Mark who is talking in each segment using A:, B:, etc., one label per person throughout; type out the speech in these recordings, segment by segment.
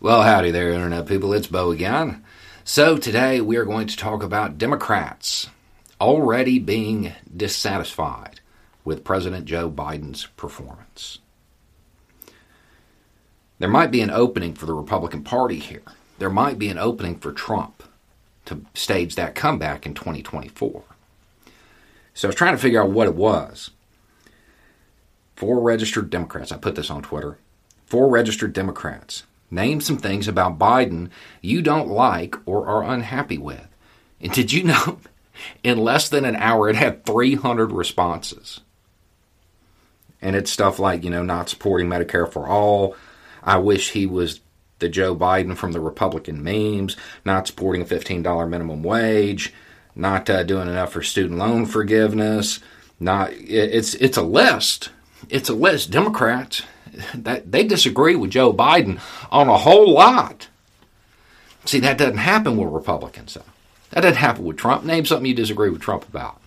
A: Well, howdy there, Internet people. It's Beau again. So, today we are going to talk about Democrats already being dissatisfied with President Joe Biden's performance. There might be an opening for the Republican Party here. There might be an opening for Trump to stage that comeback in 2024. So, I was trying to figure out what it was. Four registered Democrats, I put this on Twitter. Four registered Democrats Name some things about Biden you don't like or are unhappy with. And did you know, in less than an hour, it had 300 responses? And it's stuff like, you know, not supporting Medicare for all. I wish he was the Joe Biden from the Republican memes, not supporting a $15 minimum wage, not uh, doing enough for student loan forgiveness. Not it's it's a list. It's a list. Democrats that they disagree with Joe Biden on a whole lot. See, that doesn't happen with Republicans, though. That doesn't happen with Trump. Name something you disagree with Trump about.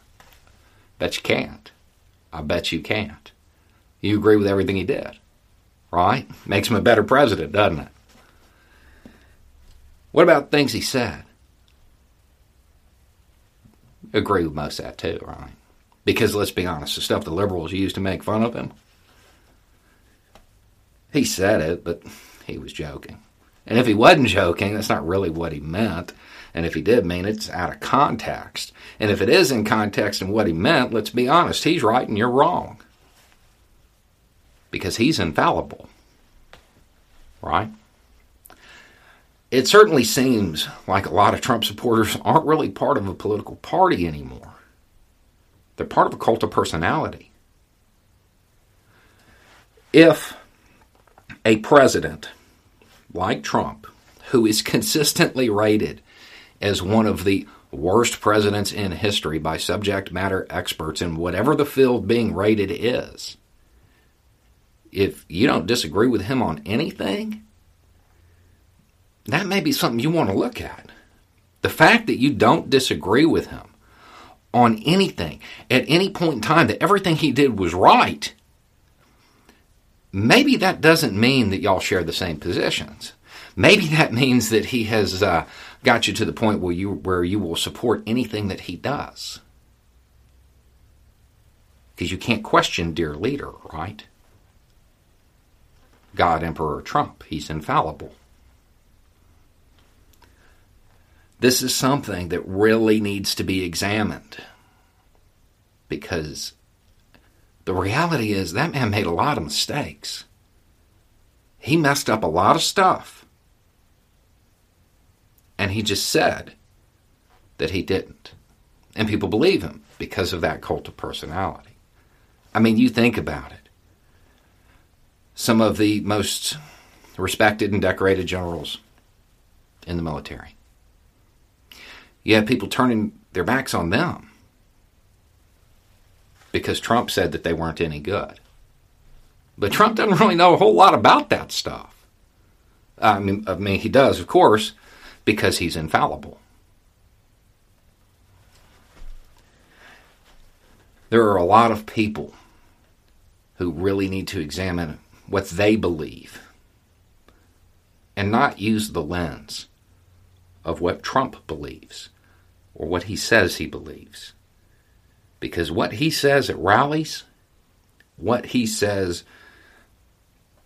A: Bet you can't. I bet you can't. You agree with everything he did, right? Makes him a better president, doesn't it? What about things he said? Agree with most of that too, right? Because let's be honest, the stuff the liberals used to make fun of him, he said it, but he was joking. And if he wasn't joking, that's not really what he meant. And if he did mean it, it's out of context. And if it is in context and what he meant, let's be honest, he's right and you're wrong. Because he's infallible. Right? It certainly seems like a lot of Trump supporters aren't really part of a political party anymore. They're part of a cult of personality. If a president like Trump, who is consistently rated as one of the worst presidents in history by subject matter experts in whatever the field being rated is, if you don't disagree with him on anything, that may be something you want to look at. The fact that you don't disagree with him on anything at any point in time, that everything he did was right, maybe that doesn't mean that y'all share the same positions. Maybe that means that he has uh, got you to the point where you where you will support anything that he does. Because you can't question dear leader, right? God Emperor Trump, he's infallible. This is something that really needs to be examined because the reality is that man made a lot of mistakes. He messed up a lot of stuff. And he just said that he didn't. And people believe him because of that cult of personality. I mean, you think about it. Some of the most respected and decorated generals in the military. You have people turning their backs on them because Trump said that they weren't any good. But Trump doesn't really know a whole lot about that stuff. I mean, I mean, he does, of course, because he's infallible. There are a lot of people who really need to examine what they believe and not use the lens of what Trump believes or what he says he believes. Because what he says at rallies, what he says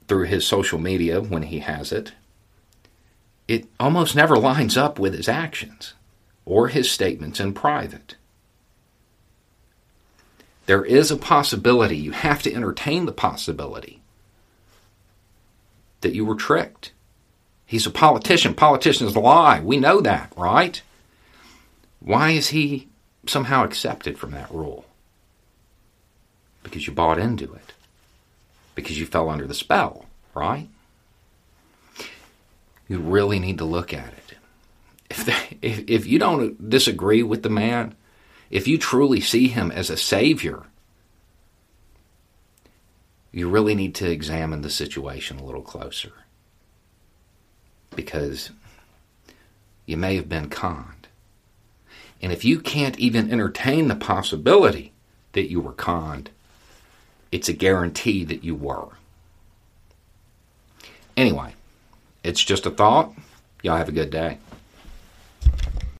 A: through his social media when he has it, it almost never lines up with his actions or his statements in private. There is a possibility, you have to entertain the possibility, that you were tricked. He's a politician. Politicians lie. We know that, right? Why is he somehow accepted from that rule because you bought into it, because you fell under the spell, right? you really need to look at it. If, if, if you don't disagree with the man, if you truly see him as a savior, you really need to examine the situation a little closer. Because you may have been conned. And if you can't even entertain the possibility that you were conned, it's a guarantee that you were. Anyway, it's just a thought. Y'all have a good day.